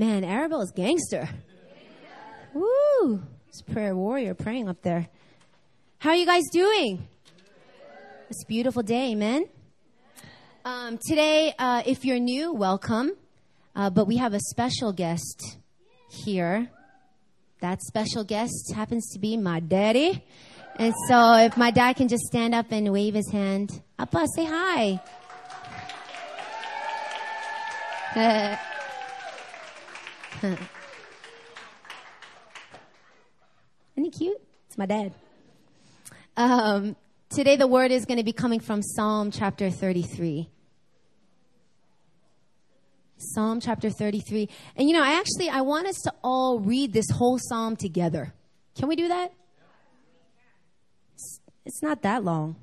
Man, Arabelle's gangster. Woo! It's prayer warrior praying up there. How are you guys doing? It's a beautiful day, amen. Um, today, uh, if you're new, welcome. Uh, but we have a special guest here. That special guest happens to be my daddy. And so if my dad can just stand up and wave his hand. Appa, say hi. Isn't he cute? It's my dad. Um, today the word is going to be coming from Psalm chapter 33. Psalm chapter 33. And you know, I actually I want us to all read this whole psalm together. Can we do that? It's, it's not that long.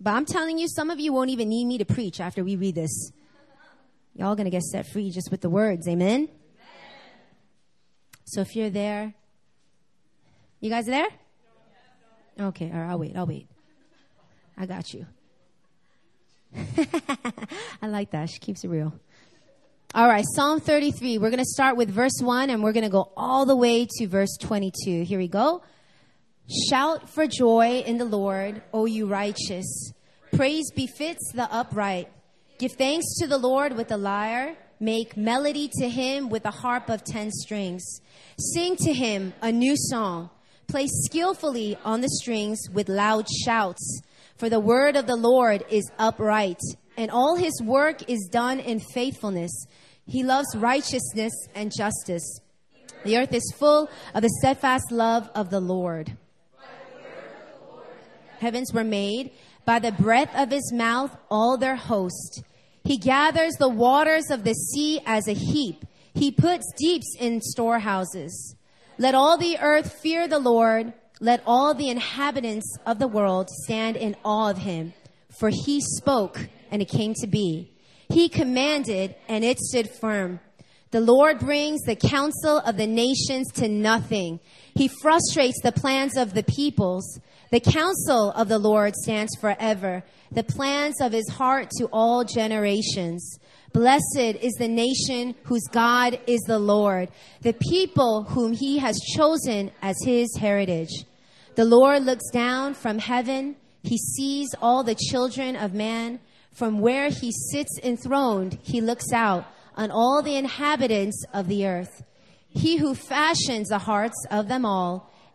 But I'm telling you, some of you won't even need me to preach after we read this. Y'all gonna get set free just with the words. Amen? So if you're there, you guys there? Okay, all right, I'll wait, I'll wait. I got you. I like that. She keeps it real. All right, Psalm 33. We're going to start with verse 1 and we're going to go all the way to verse 22. Here we go. Shout for joy in the Lord, O you righteous. Praise befits the upright. Give thanks to the Lord with the lyre. Make melody to him with a harp of ten strings. Sing to him a new song. Play skillfully on the strings with loud shouts. For the word of the Lord is upright, and all his work is done in faithfulness. He loves righteousness and justice. The earth is full of the steadfast love of the Lord. Heavens were made by the breath of his mouth, all their host. He gathers the waters of the sea as a heap. He puts deeps in storehouses. Let all the earth fear the Lord. Let all the inhabitants of the world stand in awe of him. For he spoke and it came to be. He commanded and it stood firm. The Lord brings the counsel of the nations to nothing. He frustrates the plans of the peoples. The counsel of the Lord stands forever, the plans of his heart to all generations. Blessed is the nation whose God is the Lord, the people whom he has chosen as his heritage. The Lord looks down from heaven. He sees all the children of man. From where he sits enthroned, he looks out on all the inhabitants of the earth. He who fashions the hearts of them all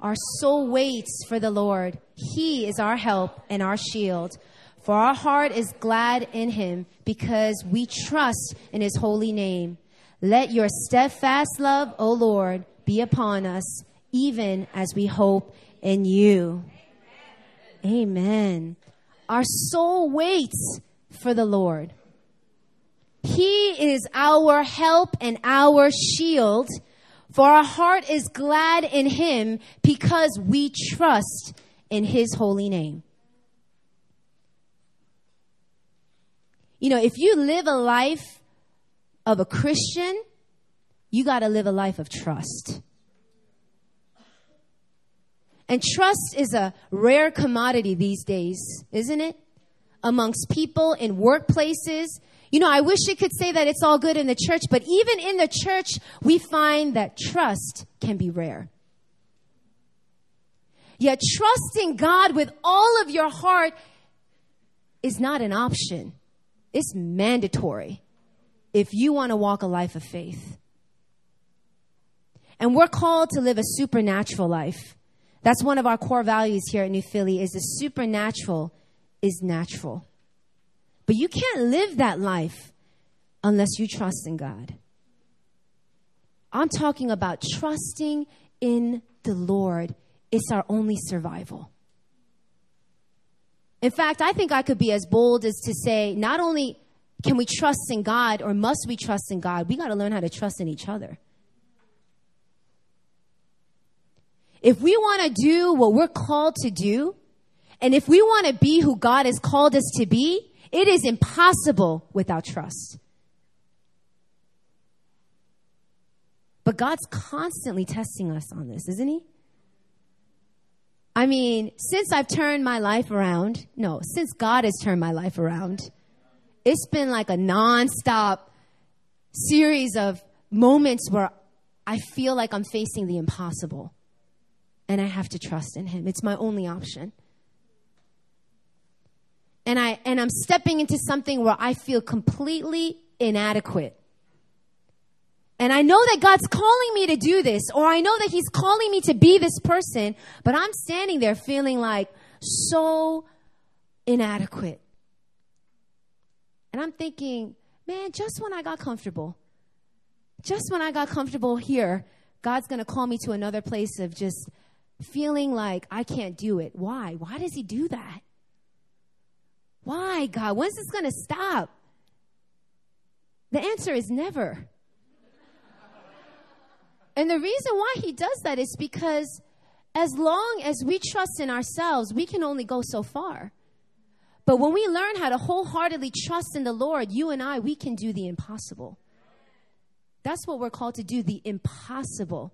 Our soul waits for the Lord. He is our help and our shield. For our heart is glad in him because we trust in his holy name. Let your steadfast love, O Lord, be upon us, even as we hope in you. Amen. Amen. Our soul waits for the Lord. He is our help and our shield, for our heart is glad in Him because we trust in His holy name. You know, if you live a life of a Christian, you got to live a life of trust. And trust is a rare commodity these days, isn't it? amongst people in workplaces. You know, I wish it could say that it's all good in the church, but even in the church, we find that trust can be rare. Yet trusting God with all of your heart is not an option. It's mandatory if you want to walk a life of faith. And we're called to live a supernatural life. That's one of our core values here at New Philly is the supernatural is natural. But you can't live that life unless you trust in God. I'm talking about trusting in the Lord. It's our only survival. In fact, I think I could be as bold as to say not only can we trust in God or must we trust in God, we got to learn how to trust in each other. If we want to do what we're called to do, and if we want to be who God has called us to be, it is impossible without trust. But God's constantly testing us on this, isn't He? I mean, since I've turned my life around, no, since God has turned my life around, it's been like a nonstop series of moments where I feel like I'm facing the impossible and I have to trust in him. It's my only option. And I and I'm stepping into something where I feel completely inadequate. And I know that God's calling me to do this, or I know that He's calling me to be this person, but I'm standing there feeling like so inadequate. And I'm thinking, man, just when I got comfortable, just when I got comfortable here, God's going to call me to another place of just feeling like I can't do it. Why? Why does He do that? Why, God? When's this going to stop? The answer is never. and the reason why He does that is because as long as we trust in ourselves, we can only go so far. But when we learn how to wholeheartedly trust in the Lord, you and I, we can do the impossible. That's what we're called to do, the impossible.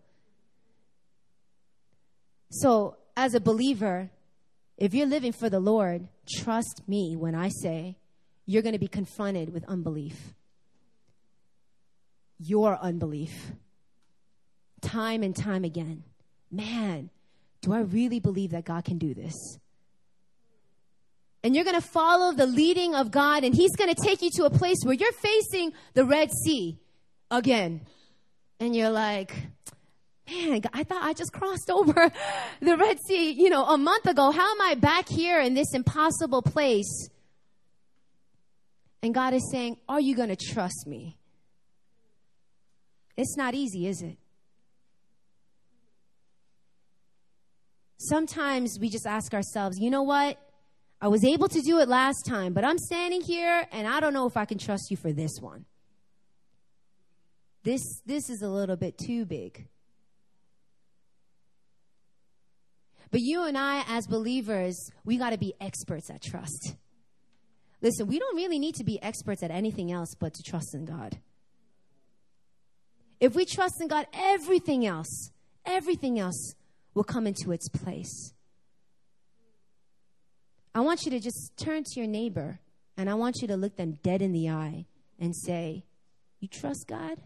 So, as a believer, if you're living for the Lord, trust me when I say you're going to be confronted with unbelief. Your unbelief. Time and time again. Man, do I really believe that God can do this? and you're going to follow the leading of God, and He's going to take you to a place where you're facing the Red Sea again. And you're like, man, I thought I just crossed over the Red Sea, you know, a month ago. How am I back here in this impossible place? And God is saying, Are you going to trust me? It's not easy, is it? Sometimes we just ask ourselves, you know what? I was able to do it last time, but I'm standing here and I don't know if I can trust you for this one. This, this is a little bit too big. But you and I, as believers, we got to be experts at trust. Listen, we don't really need to be experts at anything else but to trust in God. If we trust in God, everything else, everything else will come into its place. I want you to just turn to your neighbor and I want you to look them dead in the eye and say, You trust God?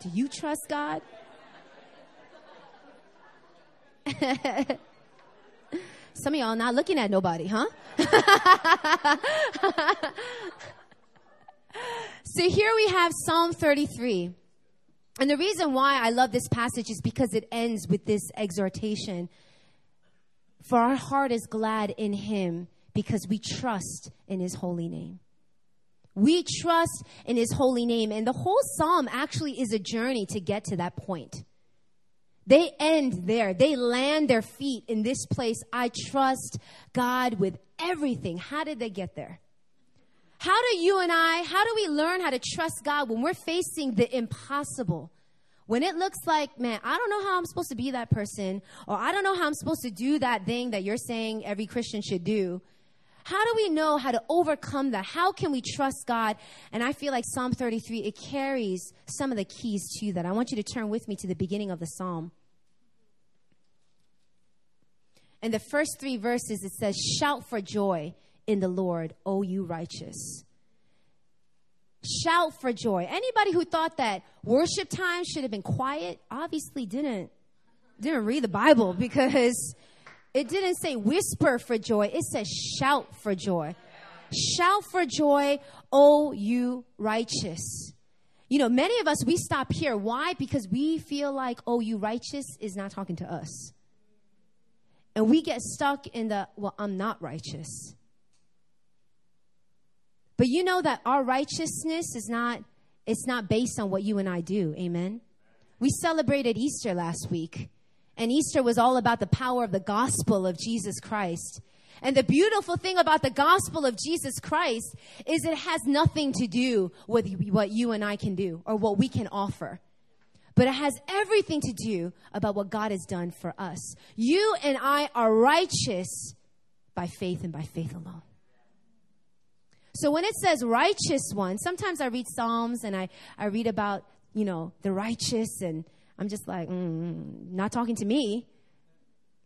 Do you trust God? Some of y'all not looking at nobody, huh? so here we have Psalm 33. And the reason why I love this passage is because it ends with this exhortation. For our heart is glad in him because we trust in his holy name. We trust in his holy name. And the whole psalm actually is a journey to get to that point. They end there. They land their feet in this place. I trust God with everything. How did they get there? How do you and I, how do we learn how to trust God when we're facing the impossible? When it looks like, man, I don't know how I'm supposed to be that person, or I don't know how I'm supposed to do that thing that you're saying every Christian should do. How do we know how to overcome that? How can we trust God? And I feel like Psalm 33, it carries some of the keys to that. I want you to turn with me to the beginning of the Psalm. In the first three verses, it says, Shout for joy in the Lord, O you righteous. Shout for joy. Anybody who thought that worship time should have been quiet obviously didn't didn't read the Bible because it didn't say whisper for joy. It says shout for joy. Shout for joy, O you righteous. You know, many of us we stop here. Why? Because we feel like, oh, you righteous is not talking to us. And we get stuck in the, well, I'm not righteous. But you know that our righteousness is not it's not based on what you and I do. Amen. We celebrated Easter last week. And Easter was all about the power of the gospel of Jesus Christ. And the beautiful thing about the gospel of Jesus Christ is it has nothing to do with what you and I can do or what we can offer. but it has everything to do about what God has done for us. You and I are righteous by faith and by faith alone. So when it says righteous one, sometimes I read Psalms and I, I read about, you know, the righteous and I'm just like, mm, not talking to me,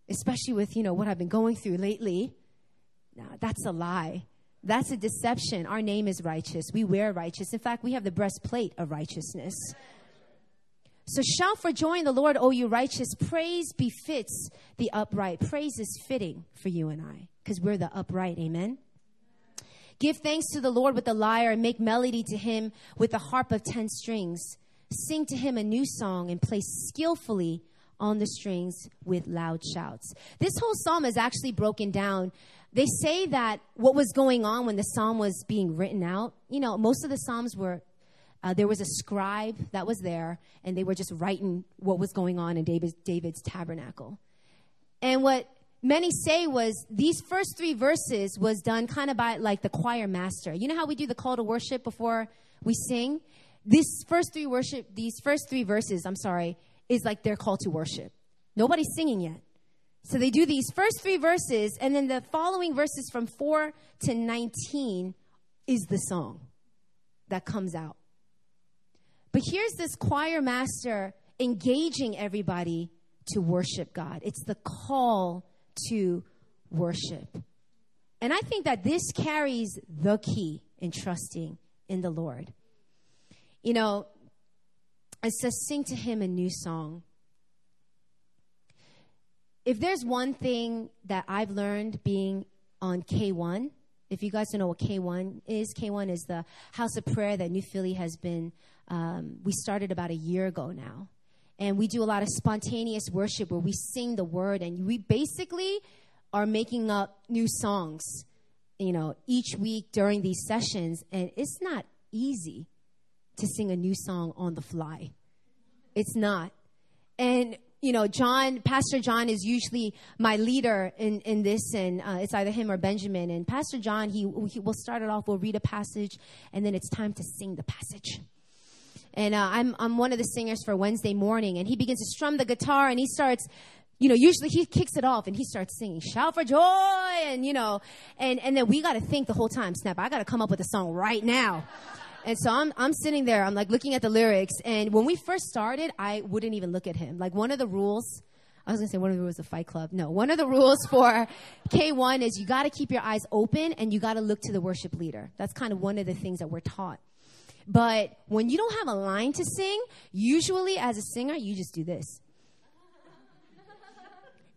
especially with, you know, what I've been going through lately. No, that's a lie. That's a deception. Our name is righteous. We wear righteous. In fact, we have the breastplate of righteousness. So shout for joy in the Lord, O you righteous. Praise befits the upright. Praise is fitting for you and I because we're the upright. Amen. Give thanks to the Lord with the lyre and make melody to him with the harp of ten strings. Sing to him a new song and play skillfully on the strings with loud shouts. This whole psalm is actually broken down. They say that what was going on when the psalm was being written out, you know, most of the psalms were uh, there was a scribe that was there, and they were just writing what was going on in David's, David's tabernacle. And what many say was these first three verses was done kind of by like the choir master. You know how we do the call to worship before we sing? These first three worship, these first three verses, I'm sorry, is like their call to worship. Nobody's singing yet. So they do these first three verses, and then the following verses from 4 to 19 is the song that comes out. But here's this choir master engaging everybody to worship God. It's the call to worship. And I think that this carries the key in trusting in the Lord. You know, it says, sing to him a new song. If there's one thing that I've learned being on K1, if you guys don't know what K1 is, K1 is the house of prayer that New Philly has been, um, we started about a year ago now. And we do a lot of spontaneous worship where we sing the word and we basically are making up new songs you know each week during these sessions. And it's not easy to sing a new song on the fly. It's not. And you know john pastor john is usually my leader in, in this and uh, it's either him or benjamin. And pastor john he, he will start it off we'll read a passage and then it's time to sing the passage. And uh, I'm, I'm one of the singers for Wednesday morning, and he begins to strum the guitar, and he starts, you know, usually he kicks it off and he starts singing, shout for joy, and, you know, and, and then we got to think the whole time, snap, I got to come up with a song right now. And so I'm, I'm sitting there, I'm like looking at the lyrics, and when we first started, I wouldn't even look at him. Like one of the rules, I was gonna say one of the rules of Fight Club. No, one of the rules for K1 is you gotta keep your eyes open and you gotta look to the worship leader. That's kind of one of the things that we're taught. But when you don't have a line to sing, usually as a singer, you just do this.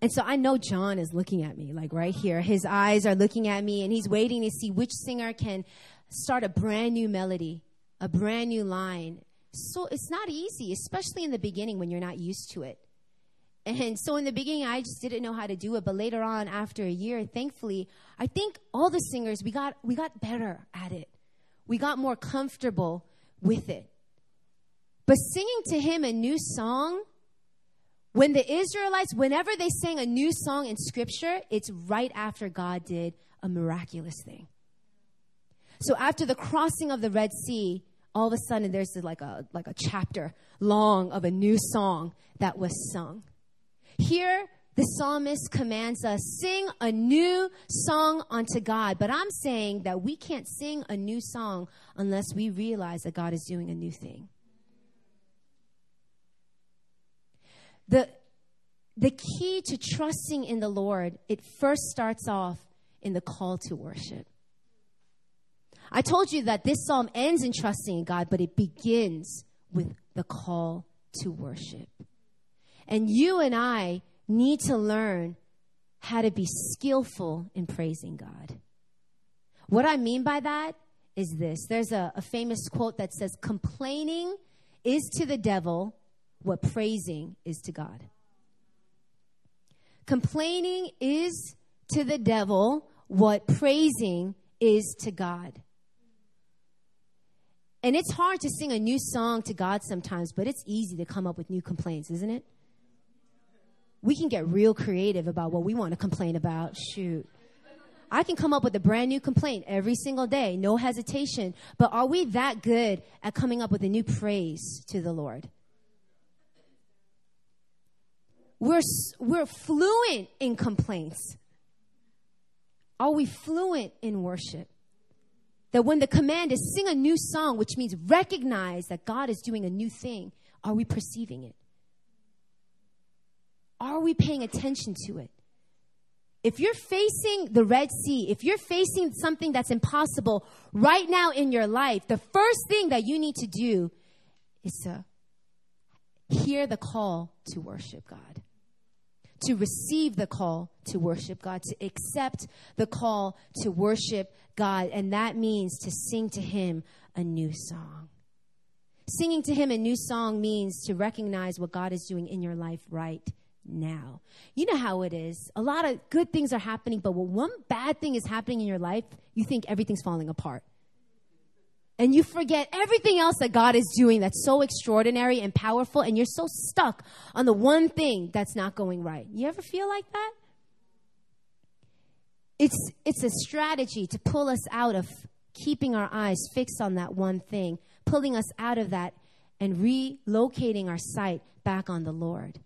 And so I know John is looking at me, like right here. His eyes are looking at me, and he's waiting to see which singer can start a brand new melody, a brand new line. So it's not easy, especially in the beginning when you're not used to it. And so in the beginning, I just didn't know how to do it. But later on, after a year, thankfully, I think all the singers we got we got better at it we got more comfortable with it. But singing to him a new song, when the Israelites, whenever they sang a new song in scripture, it's right after God did a miraculous thing. So after the crossing of the Red Sea, all of a sudden there's like a, like a chapter long of a new song that was sung. Here, the psalmist commands us sing a new song unto God. But I'm saying that we can't sing a new song unless we realize that God is doing a new thing. The, the key to trusting in the Lord, it first starts off in the call to worship. I told you that this psalm ends in trusting in God, but it begins with the call to worship. And you and I need to learn how to be skillful in praising God. What I mean by that is this there's a, a, famous quote that says, Complaining is to the devil what praising is to God. Complaining is to the devil what praising is to God. And it's hard to sing a new song to God sometimes, but it's easy to come up with new complaints, isn't it? we can get real creative about what we want to complain about. Shoot. I can come up with a brand new complaint every single day, no hesitation. But are we that good at coming up with a new praise to the Lord? we're, we're fluent in complaints. Are we fluent in worship? That when the command is sing a new song, which means recognize that God is doing a new thing, are we perceiving it? Are we paying attention to it? If you're facing the Red Sea, if you're facing something that's impossible right now in your life, the first thing that you need to do is to hear the call to worship God, to receive the call to worship God, to accept the call to worship God. And that means to sing to Him a new song. Singing to Him a new song means to recognize what God is doing in your life right now. You know how it is. A lot of good things are happening, but when one bad thing is happening in your life, you think everything's falling apart. And you forget everything else that God is doing that's so extraordinary and powerful, and you're so stuck on the one thing that's not going right. You ever feel like that? It's, it's a strategy to pull us out of keeping our eyes fixed on that one thing, pulling us out of that and relocating our sight back on the Lord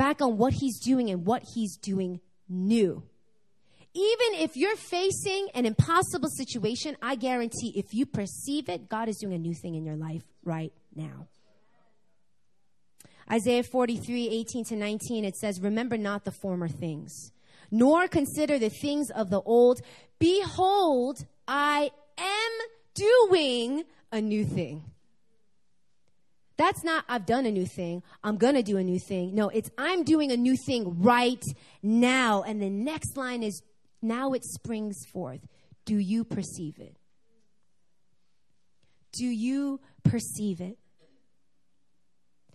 back on what He's doing and what He's doing new. Even if you're facing an impossible situation, I guarantee if you perceive it, God is doing a new thing in your life right now. Isaiah 43, 18 to 19, it says, Remember not the former things, nor consider the things of the old. Behold, I am doing a new thing. That's not, I've done a new thing. I'm going to do a new thing. No, it's, I'm doing a new thing right now. And the next line is, now it springs forth. Do you perceive it? Do you perceive it?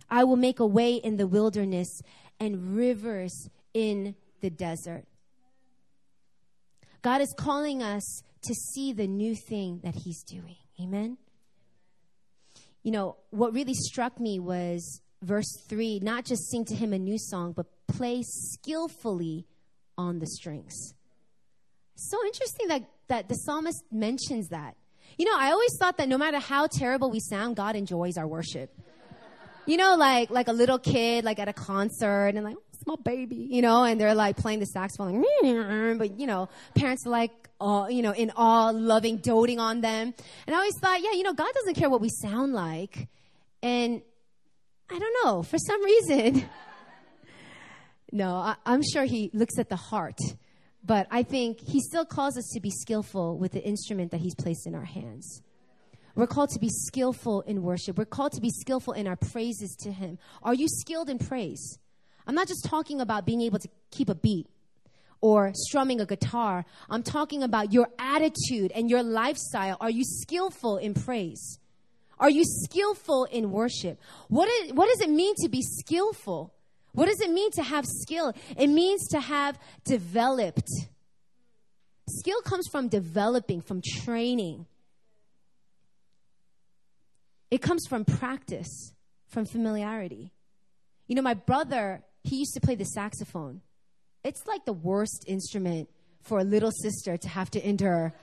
I will make a way in the wilderness and rivers in the desert. God is calling us to see the new thing that He's doing. Amen you know, what really struck me was verse 3 not just sing to him a new song, but play skillfully on the strings. So interesting that, that the psalmist mentions that. You know, I always thought that no matter how terrible we sound, God enjoys our worship. You know, like like a little kid, like at a concert, and like small baby, you know, and they're like playing the saxophone, like, but you know, parents are like, uh, you know, in awe, loving, doting on them. And I always thought, yeah, you know, God doesn't care what we sound like. And I don't know, for some reason, no, I, I'm sure He looks at the heart. But I think He still calls us to be skillful with the instrument that He's placed in our hands. We're called to be skillful in worship. We're called to be skillful in our praises to Him. Are you skilled in praise? I'm not just talking about being able to keep a beat or strumming a guitar. I'm talking about your attitude and your lifestyle. Are you skillful in praise? Are you skillful in worship? What, is, what does it mean to be skillful? What does it mean to have skill? It means to have developed. Skill comes from developing, from training. It comes from practice, from familiarity. You know, my brother he used to play the saxophone. It's like the worst instrument for a little sister to have to endure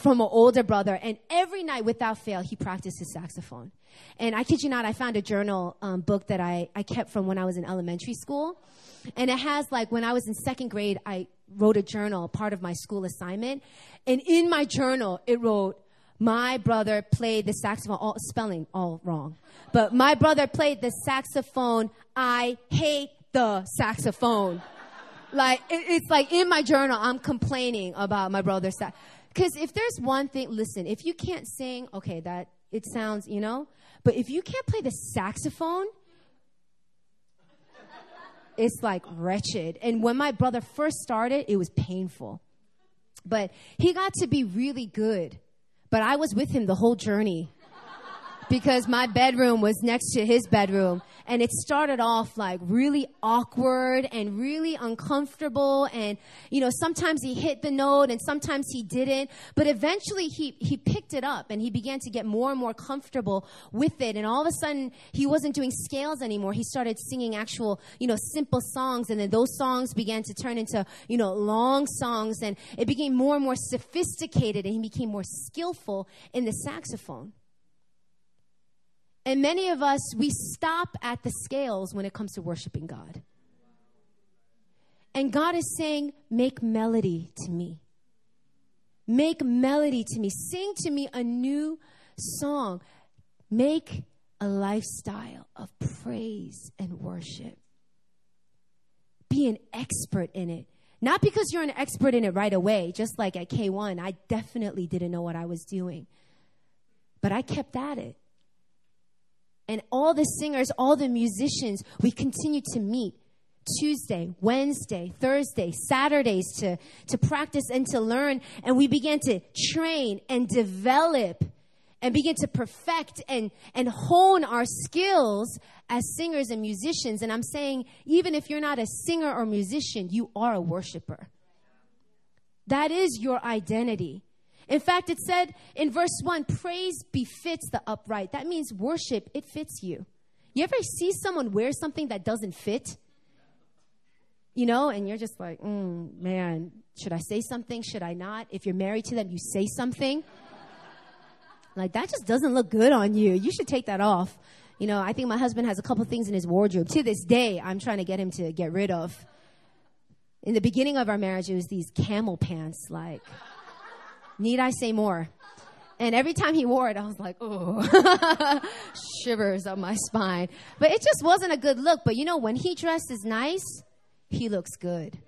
from an older brother. And every night, without fail, he practiced his saxophone. And I kid you not, I found a journal um, book that I, I kept from when I was in elementary school. And it has, like, when I was in second grade, I wrote a journal, part of my school assignment. And in my journal, it wrote, my brother played the saxophone, all, spelling all wrong. But my brother played the saxophone. I hate the saxophone. like, it, it's like in my journal, I'm complaining about my brother's sax. Because if there's one thing, listen, if you can't sing, okay, that, it sounds, you know, but if you can't play the saxophone, it's like wretched. And when my brother first started, it was painful. But he got to be really good. But I was with him the whole journey because my bedroom was next to his bedroom. And it started off like really awkward and really uncomfortable. And, you know, sometimes he hit the note and sometimes he didn't. But eventually he, he picked it up and he began to get more and more comfortable with it. And all of a sudden he wasn't doing scales anymore. He started singing actual, you know, simple songs. And then those songs began to turn into, you know, long songs. And it became more and more sophisticated and he became more skillful in the saxophone. And many of us, we stop at the scales when it comes to worshiping God. And God is saying, Make melody to me. Make melody to me. Sing to me a new song. Make a lifestyle of praise and worship. Be an expert in it. Not because you're an expert in it right away, just like at K1, I definitely didn't know what I was doing. But I kept at it. And all the singers, all the musicians, we continue to meet Tuesday, Wednesday, Thursday, Saturdays to, to practice and to learn. And we began to train and develop and begin to perfect and, and hone our skills as singers and musicians. And I'm saying, even if you're not a singer or musician, you are a worshiper. That is your identity. In fact, it said in verse 1 praise befits the upright. That means worship, it fits you. You ever see someone wear something that doesn't fit? You know, and you're just like, mm, man, should I say something? Should I not? If you're married to them, you say something. Like, that just doesn't look good on you. You should take that off. You know, I think my husband has a couple things in his wardrobe. To this day, I'm trying to get him to get rid of. In the beginning of our marriage, it was these camel pants. Like, need I say more? And every time he wore it, I was like, oh, shivers up my spine. But it just wasn't a good look. But you know, when he dresses nice, he looks good.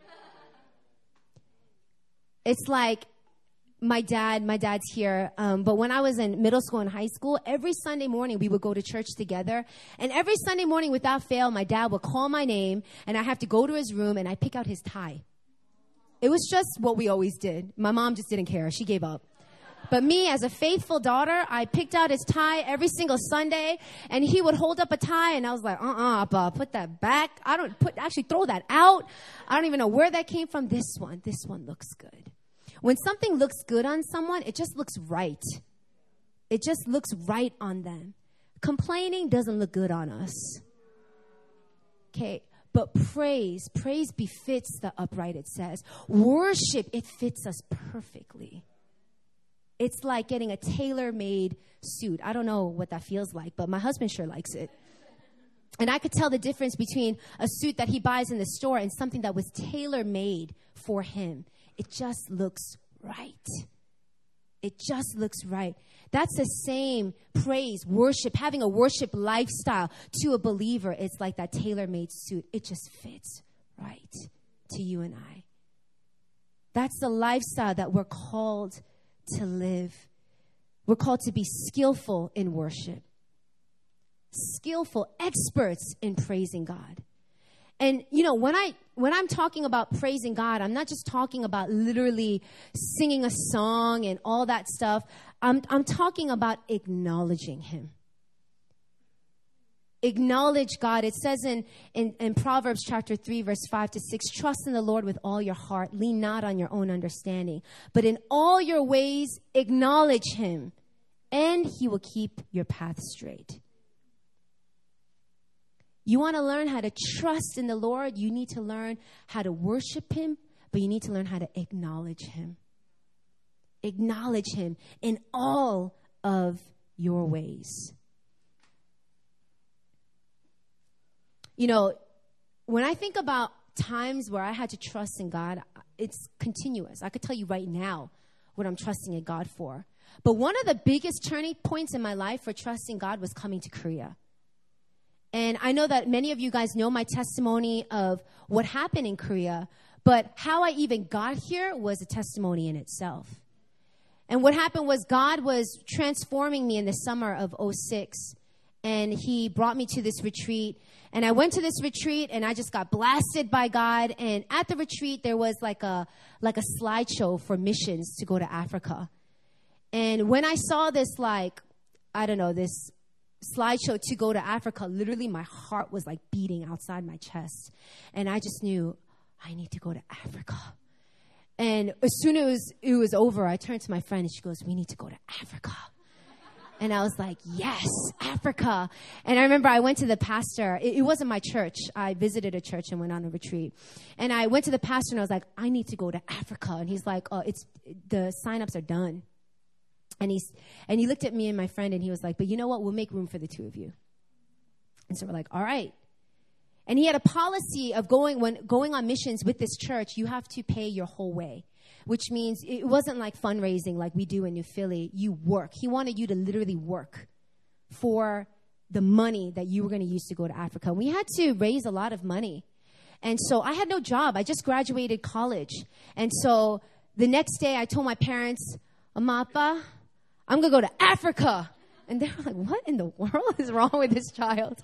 It's like my dad, my dad's here. Um, but when I was in middle school and high school, every Sunday morning we would go to church together. And every Sunday morning, without fail, my dad would call my name and I have to go to his room and I pick out his tie. It was just what we always did. My mom just didn't care. She gave up. But me, as a faithful daughter, I picked out his tie every single Sunday, and he would hold up a tie, and I was like, uh-uh, Papa, put that back. I don't put, actually throw that out. I don't even know where that came from. This one, this one looks good. When something looks good on someone, it just looks right. It just looks right on them. Complaining doesn't look good on us. Okay, but praise, praise befits the upright, it says. Worship, it fits us perfectly. It's like getting a tailor made suit. I don't know what that feels like, but my husband sure likes it. And I could tell the difference between a suit that he buys in the store and something that was tailor made for him. It just looks right. It just looks right. That's the same praise, worship, having a worship lifestyle to a believer. It's like that tailor made suit. It just fits right to you and I. That's the lifestyle that we're called to live. We're called to be skillful in worship, skillful, experts in praising God. And you know, when I when I'm talking about praising God, I'm not just talking about literally singing a song and all that stuff. I'm I'm talking about acknowledging him. Acknowledge God. It says in, in, in Proverbs chapter 3, verse 5 to 6 Trust in the Lord with all your heart. Lean not on your own understanding. But in all your ways, acknowledge him, and he will keep your path straight. You want to learn how to trust in the Lord, you need to learn how to worship Him, but you need to learn how to acknowledge Him. Acknowledge Him in all of your ways. You know, when I think about times where I had to trust in God, it's continuous. I could tell you right now what I'm trusting in God for. But one of the biggest turning points in my life for trusting God was coming to Korea. And I know that many of you guys know my testimony of what happened in Korea, but how I even got here was a testimony in itself. And what happened was God was transforming me in the summer of 06 and he brought me to this retreat and i went to this retreat and i just got blasted by god and at the retreat there was like a like a slideshow for missions to go to africa and when i saw this like i don't know this slideshow to go to Africa, literally my heart was like beating outside my chest. And I just knew I need to go to Africa. And as soon as it was over, I turned to my friend and she goes, We need to go to Africa. And I was like, Yes, Africa. And I remember I went to the pastor. It, it wasn't my church. I visited a church and went on a retreat. And I went to the pastor and I was like, I need to go to Africa. And he's like, Oh, it's the signups are done. And, he's, and he looked at me and my friend and he was like, But you know what? We'll make room for the two of you. And so we're like, All right. And he had a policy of going when going on missions with this church, you have to pay your whole way, which means it wasn't like fundraising like we do in New Philly. You work. He wanted you to literally work for the money that you were going to use to go to Africa. We had to raise a lot of money. And so I had no job. I just graduated college. And so the next day I told my parents, Amapa, I'm going to go to Africa. And they were like, what in the world is wrong with this child?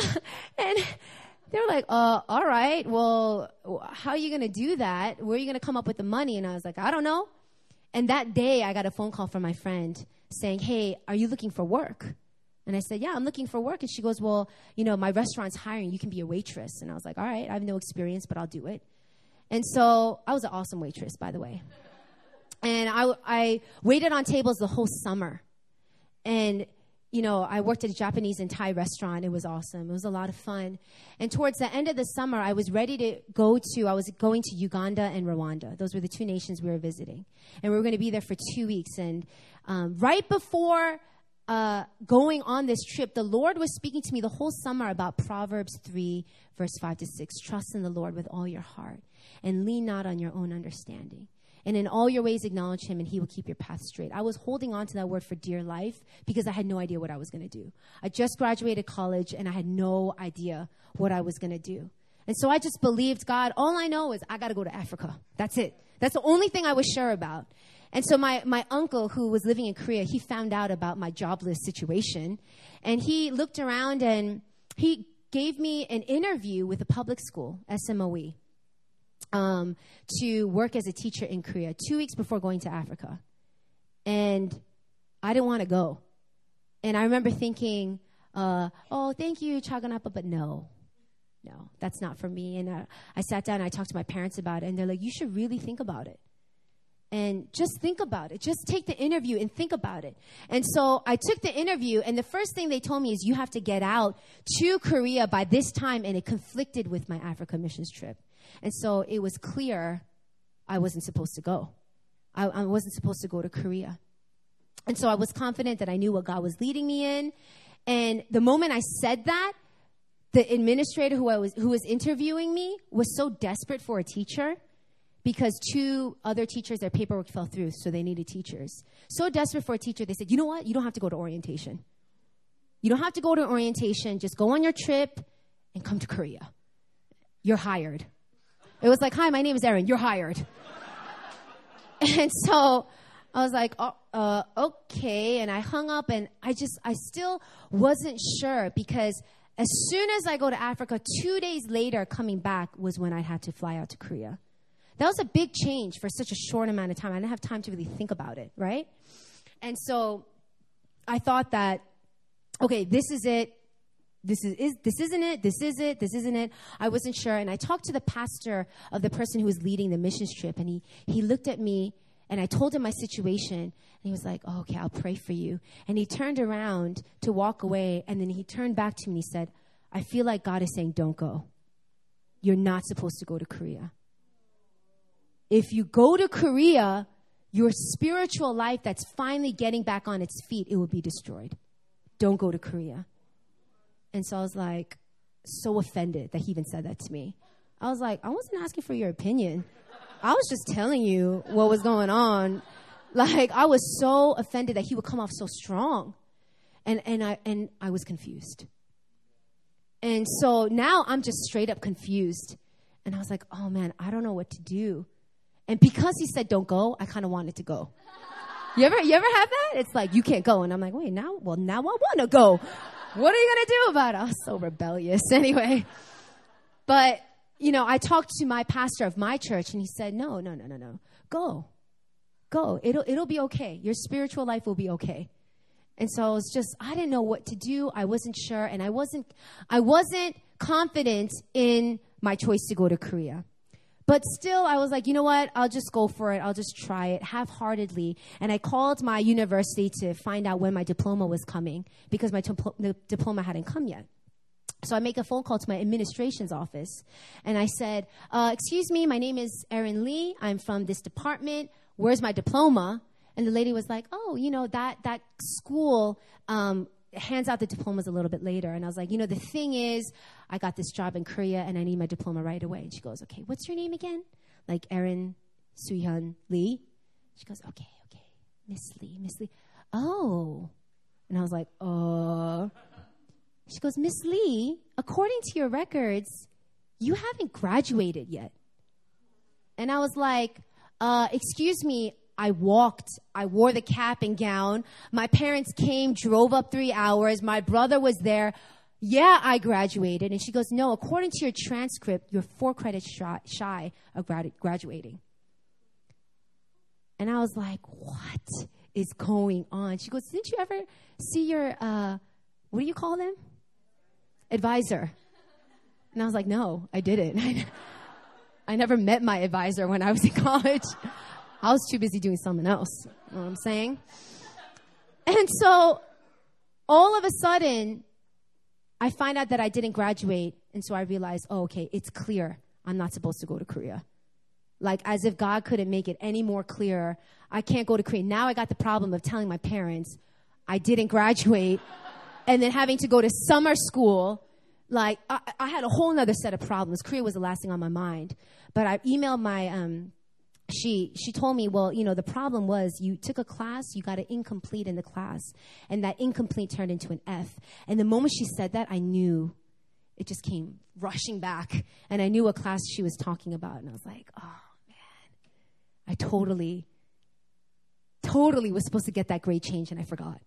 and they were like, uh, all right, well, how are you going to do that? Where are you going to come up with the money? And I was like, I don't know. And that day I got a phone call from my friend saying, hey, are you looking for work? And I said, Yeah, I'm looking for work. And she goes, Well, you know, my restaurant's hiring. You can be a waitress. And I was like, All right, I have no experience, but I'll do it. And so I was an awesome waitress, by the way. And I, I waited on tables the whole summer. And, you know, I worked at a Japanese and Thai restaurant. It was awesome. It was a lot of fun. And towards the end of the summer, I was ready to go to, I was going to Uganda and Rwanda. Those were the two nations we were visiting. And we were going to be there for two weeks. And um, right before uh, going on this trip, the Lord was speaking to me the whole summer about Proverbs 3, verse 5 to 6. Trust in the Lord with all your heart and lean not on your own understanding. And in all your ways, acknowledge him, and he will keep your path straight. I was holding on to that word for dear life because I had no idea what I was going to do. I just graduated college, and I had no idea what I was going to do. And so I just believed God. All I know is I got to go to Africa. That's it. That's the only thing I was sure about. And so my, my uncle, who was living in Korea, he found out about my jobless situation. And he looked around and he gave me an interview with a public school, SMOE, um, to work as a teacher in Korea two weeks before going to Africa. And I didn't want to go. And I remember thinking, uh, oh, thank you, Chaganapa, but no, no, that's not for me. And uh, I sat down and I talked to my parents about it, and they're like, you should really think about it and just think about it. Just take the interview and think about it. And so I took the interview, and the first thing they told me is, You have to get out to Korea by this time, and it conflicted with my Africa missions trip. And so it was clear I wasn't supposed to go. I, I wasn't supposed to go to Korea. And so I was confident that I knew what God was leading me in. And the moment I said that, the administrator who, I was, who was interviewing me was so desperate for a teacher because two other teachers, their paperwork fell through, so they needed teachers. So desperate for a teacher, they said, you know what? You don't have to go to orientation. You don't have to go to orientation. Just go on your trip and come to Korea. You're hired. It was like, hi, my name is Erin. You're hired. and so I was like, oh, uh, okay. And I hung up and I just, I still wasn't sure because as soon as I go to Africa, two days later, coming back was when I had to fly out to Korea. That was a big change for such a short amount of time. I didn't have time to really think about it, right? And so I thought that, okay, this is it. This is, is this isn't it. This is it. This isn't it. I wasn't sure, and I talked to the pastor of the person who was leading the missions trip, and he he looked at me, and I told him my situation, and he was like, oh, "Okay, I'll pray for you." And he turned around to walk away, and then he turned back to me and he said, "I feel like God is saying, don't go. You're not supposed to go to Korea." if you go to Korea, your spiritual life that's finally getting back on its feet, it will be destroyed. Don't go to Korea. And so I was like, so offended that he even said that to me. I was like, I wasn't asking for your opinion. I was just telling you what was going on. Like, I was so offended that he would come off so strong. And, and, I, and I was confused. And so now I'm just straight up confused. And I was like, oh man, I don't know what to do. And because he said don't go, I kind of wanted to go. You ever you ever have that? It's like you can't go, and I'm like, wait, now well now I want to go. What are you gonna do about it? So rebellious anyway. But you know, I talked to my pastor of my church, and he said, no, no, no, no, no, go, go. It'll it'll be okay. Your spiritual life will be okay. And so I was just I didn't know what to do. I wasn't sure, and I wasn't I wasn't confident in my choice to go to Korea. But still, I was like, you know what? I'll just go for it. I'll just try it half heartedly. And I called my university to find out when my diploma was coming because my diploma hadn't come yet. So I make a phone call to my administration's office and I said, uh, Excuse me, my name is Erin Lee. I'm from this department. Where's my diploma? And the lady was like, Oh, you know, that, that school um, hands out the diplomas a little bit later. And I was like, you know, the thing is, I got this job in Korea and I need my diploma right away. And she goes, okay, what's your name again? Like Erin Suhyun Lee. She goes, okay, okay, Miss Lee, Miss Lee. Oh. And I was like, uh. She goes, Miss Lee, according to your records, you haven't graduated yet. And I was like, uh, excuse me, I walked. I wore the cap and gown. My parents came, drove up three hours. My brother was there. Yeah, I graduated. And she goes, No, according to your transcript, you're four credits shy of graduating. And I was like, What is going on? She goes, Didn't you ever see your, uh, what do you call them? Advisor. And I was like, No, I didn't. I never met my advisor when I was in college. I was too busy doing something else. You know what I'm saying? And so all of a sudden, I find out that I didn't graduate. And so I realized, oh, okay, it's clear. I'm not supposed to go to Korea. Like, as if God couldn't make it any more clear. I can't go to Korea. Now I got the problem of telling my parents I didn't graduate and then having to go to summer school. Like, I, I had a whole other set of problems. Korea was the last thing on my mind. But I emailed my um, she she told me, well, you know, the problem was you took a class, you got an incomplete in the class, and that incomplete turned into an F. And the moment she said that, I knew it just came rushing back, and I knew what class she was talking about, and I was like, oh man, I totally, totally was supposed to get that grade change, and I forgot,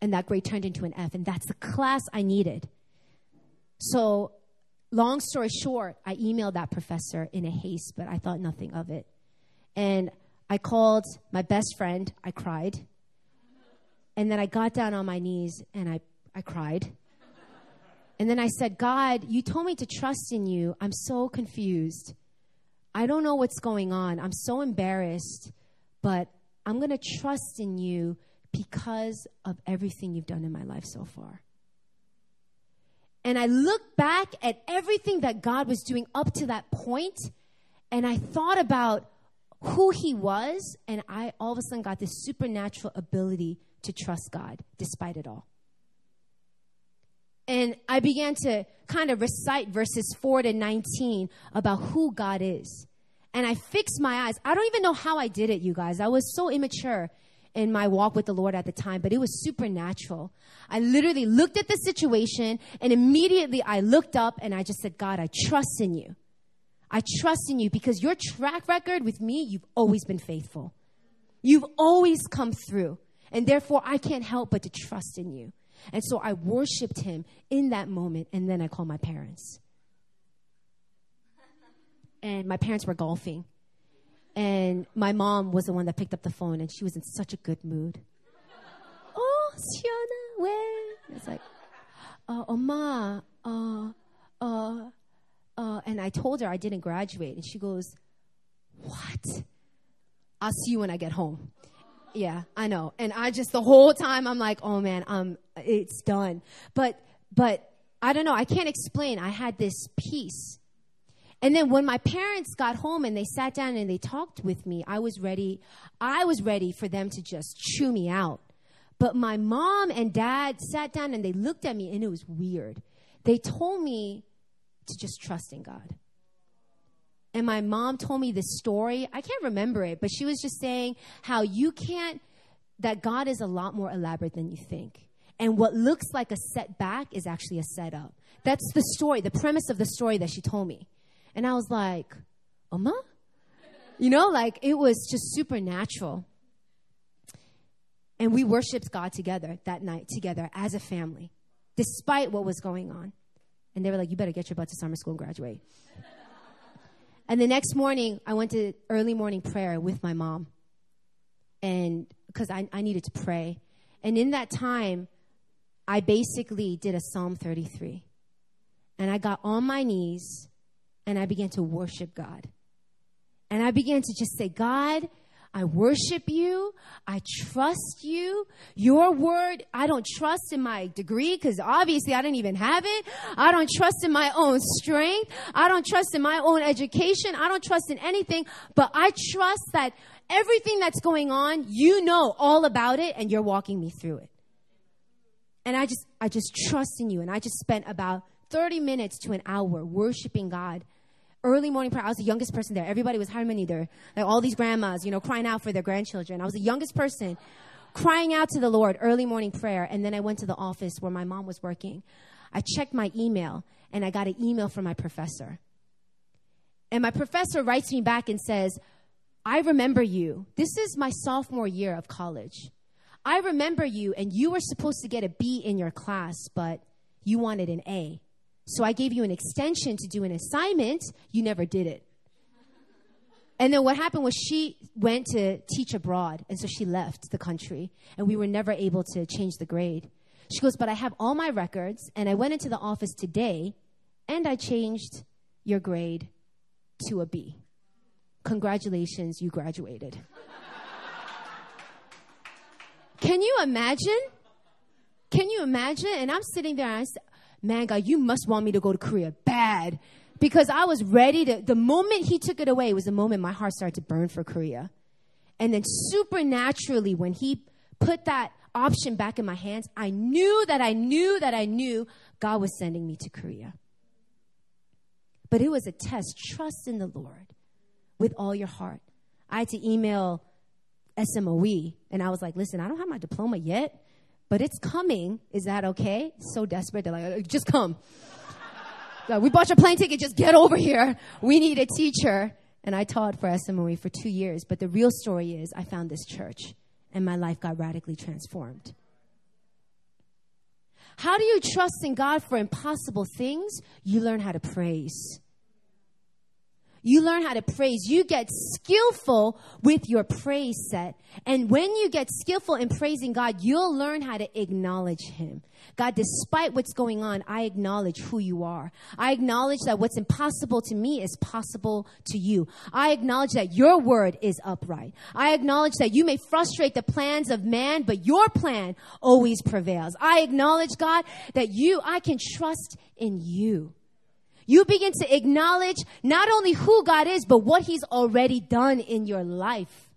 and that grade turned into an F, and that's the class I needed. So long story short, I emailed that professor in a haste, but I thought nothing of it. And I called my best friend. I cried. And then I got down on my knees and I, I cried. And then I said, God, you told me to trust in you. I'm so confused. I don't know what's going on. I'm so embarrassed, but I'm going to trust in you because of everything you've done in my life so far. And I look back at everything that God was doing up to that point, and I thought about who he was, and I all of a sudden got this supernatural ability to trust God despite it all. And I began to kind of recite verses 4 to 19 about who God is. And I fixed my eyes. I don't even know how I did it, you guys. I was so immature in my walk with the Lord at the time, but it was supernatural. I literally looked at the situation and immediately I looked up and I just said, God, I trust in you. I trust in you because your track record with me, you've always been faithful. You've always come through. And therefore, I can't help but to trust in you. And so I worshiped him in that moment, and then I called my parents. And my parents were golfing. And my mom was the one that picked up the phone, and she was in such a good mood. oh, Siona, where? It's like, uh, Oma, uh, uh, uh, and I told her I didn't graduate. And she goes, What? I'll see you when I get home. Yeah, I know. And I just, the whole time, I'm like, Oh man, um, it's done. But, but I don't know. I can't explain. I had this peace. And then when my parents got home and they sat down and they talked with me, I was ready. I was ready for them to just chew me out. But my mom and dad sat down and they looked at me and it was weird. They told me to just trust in God. And my mom told me this story. I can't remember it, but she was just saying how you can't, that God is a lot more elaborate than you think. And what looks like a setback is actually a setup. That's the story, the premise of the story that she told me. And I was like, Oma? You know, like it was just supernatural. And we worshiped God together that night, together as a family, despite what was going on. And they were like, you better get your butt to summer school and graduate. and the next morning, I went to early morning prayer with my mom. And because I, I needed to pray. And in that time, I basically did a Psalm 33. And I got on my knees and I began to worship God. And I began to just say, God, I worship you. I trust you. Your word, I don't trust in my degree because obviously I didn't even have it. I don't trust in my own strength. I don't trust in my own education. I don't trust in anything, but I trust that everything that's going on, you know all about it and you're walking me through it. And I just, I just trust in you. And I just spent about 30 minutes to an hour worshiping God. Early morning prayer. I was the youngest person there. Everybody was halmoni there. Like all these grandmas, you know, crying out for their grandchildren. I was the youngest person crying out to the Lord, early morning prayer. And then I went to the office where my mom was working. I checked my email and I got an email from my professor. And my professor writes me back and says, I remember you. This is my sophomore year of college. I remember you, and you were supposed to get a B in your class, but you wanted an A. So I gave you an extension to do an assignment. You never did it. And then what happened was she went to teach abroad, and so she left the country, and we were never able to change the grade. She goes, But I have all my records, and I went into the office today, and I changed your grade to a B. Congratulations, you graduated. Can you imagine? Can you imagine? And I'm sitting there and I said, man, God, you must want me to go to Korea bad. Because I was ready to, the moment he took it away was the moment my heart started to burn for Korea. And then supernaturally, when he put that option back in my hands, I knew that I knew that I knew God was sending me to Korea. But it was a test. Trust in the Lord with all your heart. I had to email SMOE and I was like, listen, I don't have my diploma yet, but it's coming. Is that okay? So desperate. They're like, uh, just come. we bought your plane ticket. Just get over here. We need a teacher. And I taught for SMOE for two years. But the real story is I found this church and my life got radically transformed. How do you trust in God for impossible things? You learn how to praise. You learn how to praise. You get skillful with your praise set. And when you get skillful in praising God, you'll learn how to acknowledge Him. God, despite what's going on, I acknowledge who you are. I acknowledge that what's impossible to me is possible to you. I acknowledge that your word is upright. I acknowledge that you may frustrate the plans of man, but your plan always prevails. I acknowledge, God, that you, I can trust in you. You begin to acknowledge not only who God is, but what He's already done in your life.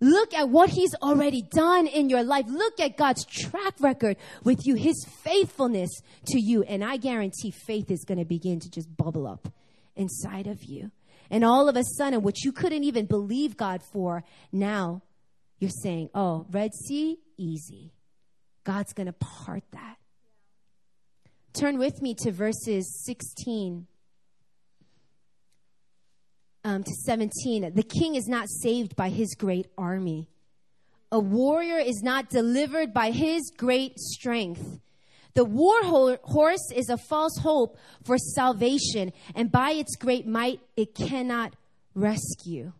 Look at what He's already done in your life. Look at God's track record with you, His faithfulness to you. And I guarantee faith is going to begin to just bubble up inside of you. And all of a sudden, what you couldn't even believe God for, now you're saying, oh, Red Sea, easy. God's going to part that. Turn with me to verses 16 um, to 17. The king is not saved by his great army. A warrior is not delivered by his great strength. The war ho- horse is a false hope for salvation, and by its great might, it cannot rescue.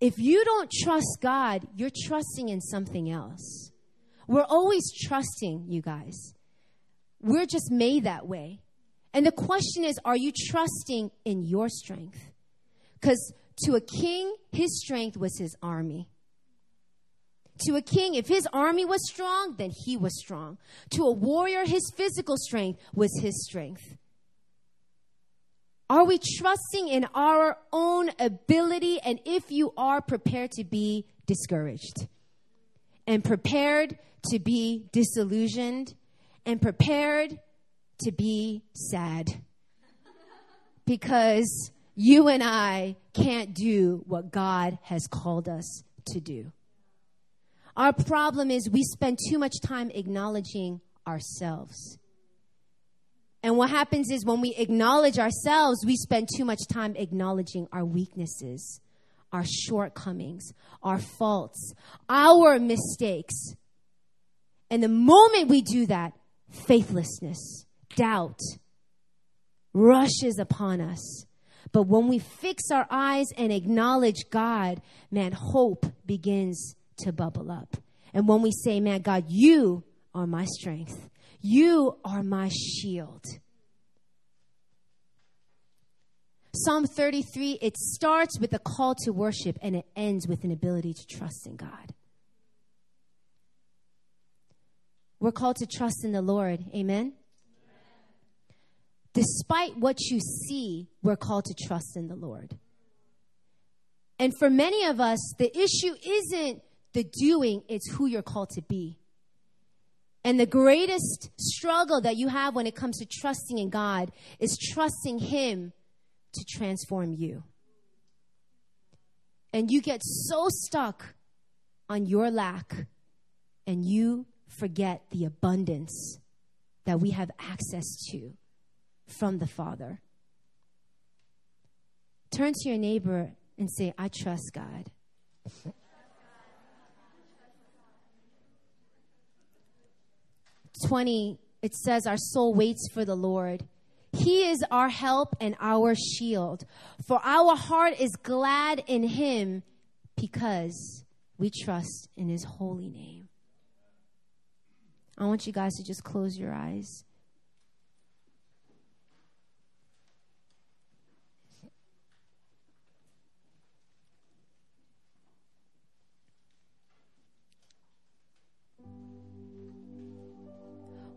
If you don't trust God, you're trusting in something else. We're always trusting, you guys. We're just made that way. And the question is are you trusting in your strength? Because to a king, his strength was his army. To a king, if his army was strong, then he was strong. To a warrior, his physical strength was his strength. Are we trusting in our own ability? And if you are prepared to be discouraged and prepared to be disillusioned and prepared to be sad. Because you and I can't do what God has called us to do. Our problem is we spend too much time acknowledging ourselves. And what happens is when we acknowledge ourselves, we spend too much time acknowledging our weaknesses, our shortcomings, our faults, our mistakes. And the moment we do that, faithlessness, doubt rushes upon us. But when we fix our eyes and acknowledge God, man, hope begins to bubble up. And when we say, man, God, you are my strength, you are my shield. Psalm 33, it starts with a call to worship and it ends with an ability to trust in God. We're called to trust in the Lord. Amen? Despite what you see, we're called to trust in the Lord. And for many of us, the issue isn't The doing it's who you're called to be. And the greatest struggle that you have when it comes to trusting in God is trusting Him to transform you. And you get so stuck on your lack and you forget the abundance that we have access to from the Father. Turn to your neighbor and say, I trust God. 20, it says, Our soul waits for the Lord. He is our help and our shield. For our heart is glad in him because we trust in his holy name. I want you guys to just close your eyes.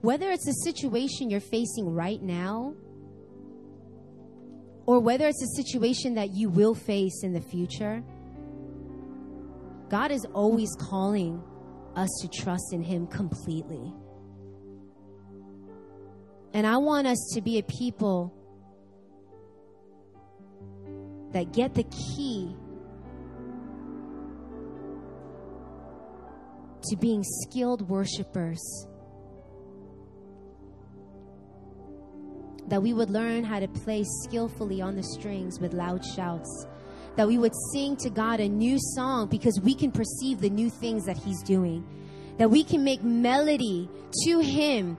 whether it's a situation you're facing right now, or whether it's a situation that you will face in the future, God is always calling us to trust in Him completely. And I want us to be a people that get the key to being skilled worshipers that we would learn how to play skillfully on the strings with loud shouts, that we would sing to God a new song because we can perceive the new things that He's doing, that we can make melody to Him,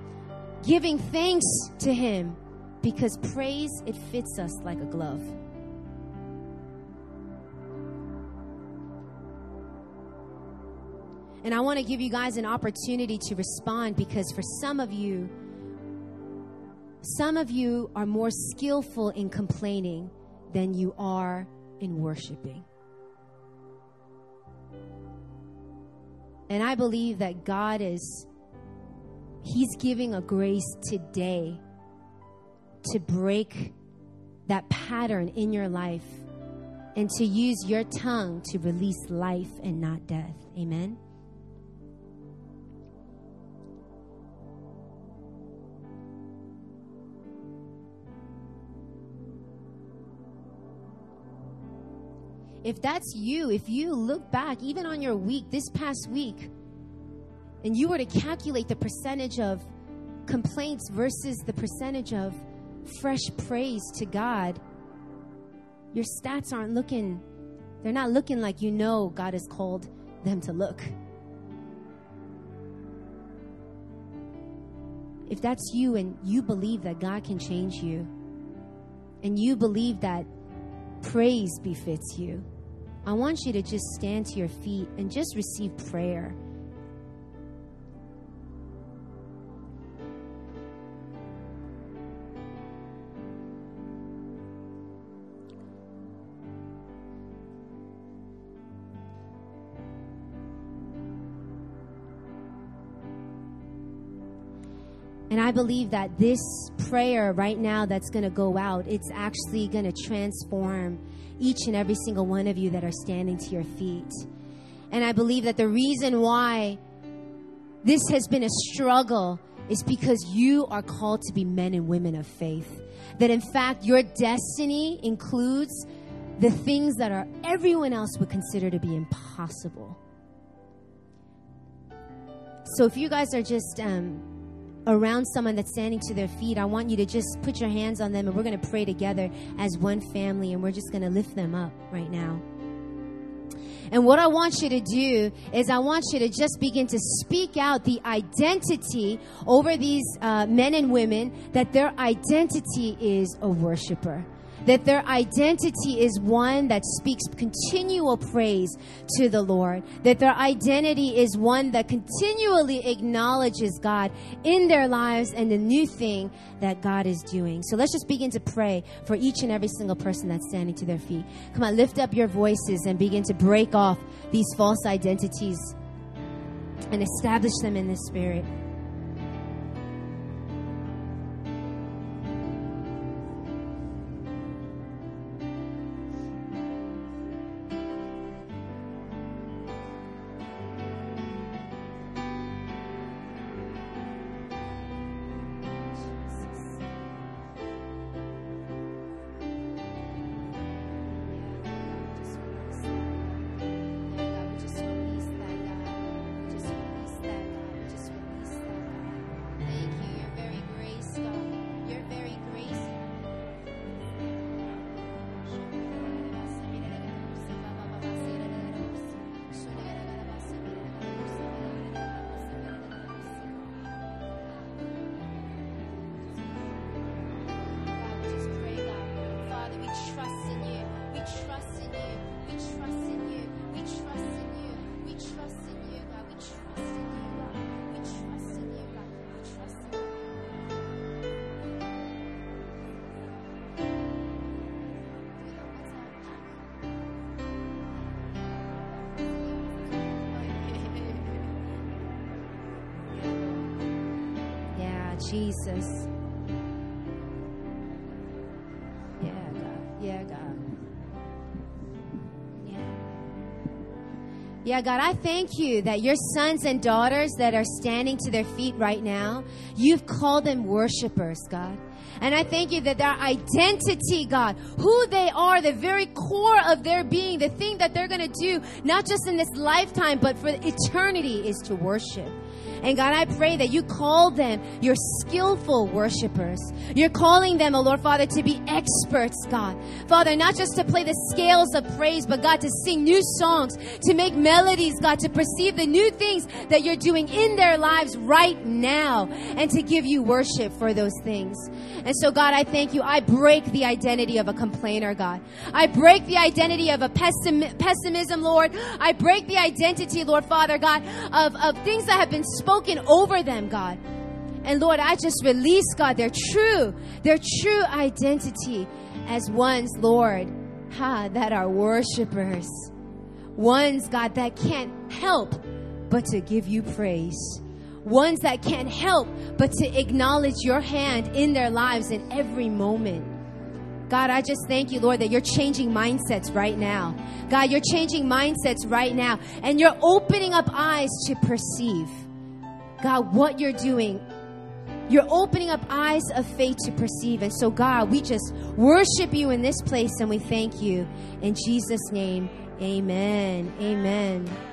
giving thanks to Him because praise, it fits us like a glove. And I want to give you guys an opportunity to respond because for some of you, some of you are more skillful in complaining than you are in worshiping. And I believe that God is, He's giving a grace today to break that pattern in your life and to use your tongue to release life and not death. Amen. If that's you, if you look back, even on your week, this past week, and you were to calculate the percentage of complaints versus the percentage of fresh praise to God, your stats aren't looking, they're not looking like you know God has called them to look. If that's you and you believe that God can change you, and you believe that praise befits you, I want you to just stand to your feet and just receive prayer. And I believe that this prayer right now that's going to go out, it's actually going to transform each and every single one of you that are standing to your feet. And I believe that the reason why this has been a struggle is because you are called to be men and women of faith. That in fact, your destiny includes the things that are everyone else would consider to be impossible. So if you guys are just um, around someone that's standing to their feet, I want you to just put your hands on them and we're going to pray together as one family and we're just going to lift them up right now. And what I want you to do is I want you to just begin to speak out the identity over these uh, men and women that their identity is a worshiper that their identity is one that speaks continual praise to the Lord, that their identity is one that continually acknowledges God in their lives and the new thing that God is doing. So let's just begin to pray for each and every single person that's standing to their feet. Come on, lift up your voices and begin to break off these false identities and establish them in the Spirit. Yeah, God, I thank you that your sons and daughters that are standing to their feet right now, you've called them worshipers, God. And I thank you that their identity, God, who they are, the very core of their being, the thing that they're going to do, not just in this lifetime, but for eternity, is to worship. And God, I pray that you call them your skillful worshipers. You're calling them, oh Lord Father, to be experts, God. Father, not just to play the scales of praise, but God, to sing new songs, to make melodies, God, to perceive the new things that you're doing in their lives right now, and to give you worship for those things. And so, God, I thank you. I break the identity of a complainer, God. I break the identity of a pessim- pessimism, Lord. I break the identity, Lord Father, God, of, of things that have been spoken over them, God. And Lord, I just release, God, their true, their true identity as ones, Lord, ha, that are worshipers. Ones, God, that can't help but to give you praise ones that can't help but to acknowledge your hand in their lives in every moment. God, I just thank you, Lord, that you're changing mindsets right now. God, you're changing mindsets right now, and you're opening up eyes to perceive, God, what you're doing. You're opening up eyes of faith to perceive. And so, God, we just worship you in this place and we thank you. In Jesus' name, amen. Amen.